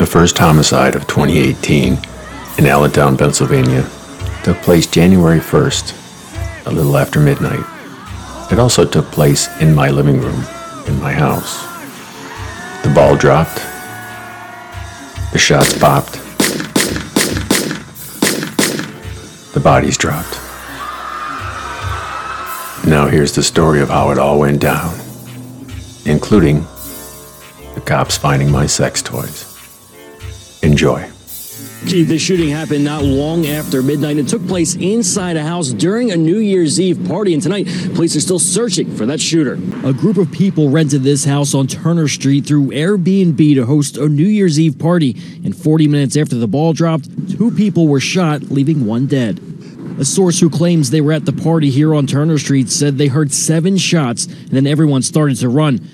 The first homicide of 2018 in Allentown, Pennsylvania, took place January 1st, a little after midnight. It also took place in my living room, in my house. The ball dropped, the shots popped, the bodies dropped. Now here's the story of how it all went down, including the cops finding my sex toys. Enjoy. Keith, the shooting happened not long after midnight. It took place inside a house during a New Year's Eve party, and tonight police are still searching for that shooter. A group of people rented this house on Turner Street through Airbnb to host a New Year's Eve party, and 40 minutes after the ball dropped, two people were shot, leaving one dead. A source who claims they were at the party here on Turner Street said they heard seven shots, and then everyone started to run.